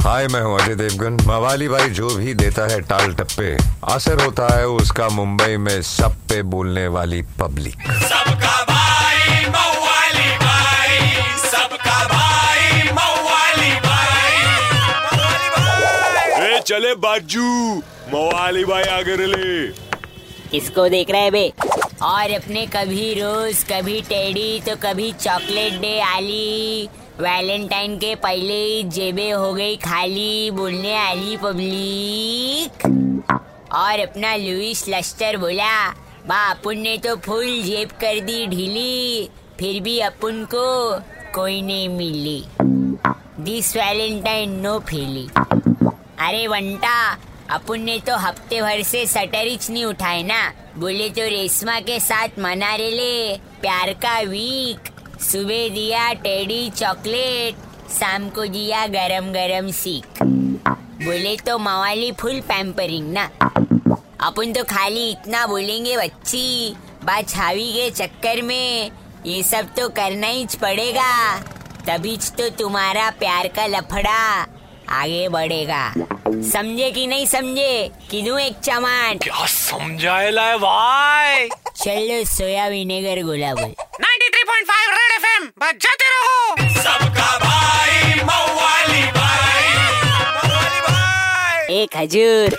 हाय मैं हूँ अजय देवगन। मवाली भाई जो भी देता है टाल टप्पे असर होता है उसका मुंबई में सब पे बोलने वाली पब्लिक। सबका भाई मवाली भाई सबका भाई मवाली भाई। मवाली भाई ए चले बाजू मवाली भाई आगे ले किसको देख रहे हैं बे? और अपने कभी रोज, कभी टेडी तो कभी चॉकलेट डे आली। वैलेंटाइन के पहले ही जेबे हो गई खाली, बोलने आली पब्लिक। और अपना लुइस लस्टर बोला बा अपन ने तो फुल जेब कर दी ढीली, फिर भी अपन को कोई नहीं मिली। दिस वैलेंटाइन नो फेली। अरे वंटा अपन ने तो हफ़्ते भर से सटरिच नहीं उठाए ना। बोले तो रेशमा के साथ मना रे ले, प्यार का वीक सुबह दिया टेडी चॉकलेट, शाम को दिया गरम गरम सीख। बोले तो मवाली फुल पैम्परिंग ना। अपन तो खाली इतना बोलेंगे, बच्ची बात छावी के चक्कर में। ये सब तो करना ही पड़ेगा। तभी तो तुम्हारा प्यार का लफड़ा। आगे बढ़ेगा। समझे कि नहीं समझे? किनू एक चमाट? क्या समझाए लाए भाई? चलो सोया विनेगर गोला बोल। 93.5 रेड एफएम बजाते रहो। सबका भाई मवाली भाई। मवाली भाई एक हजूर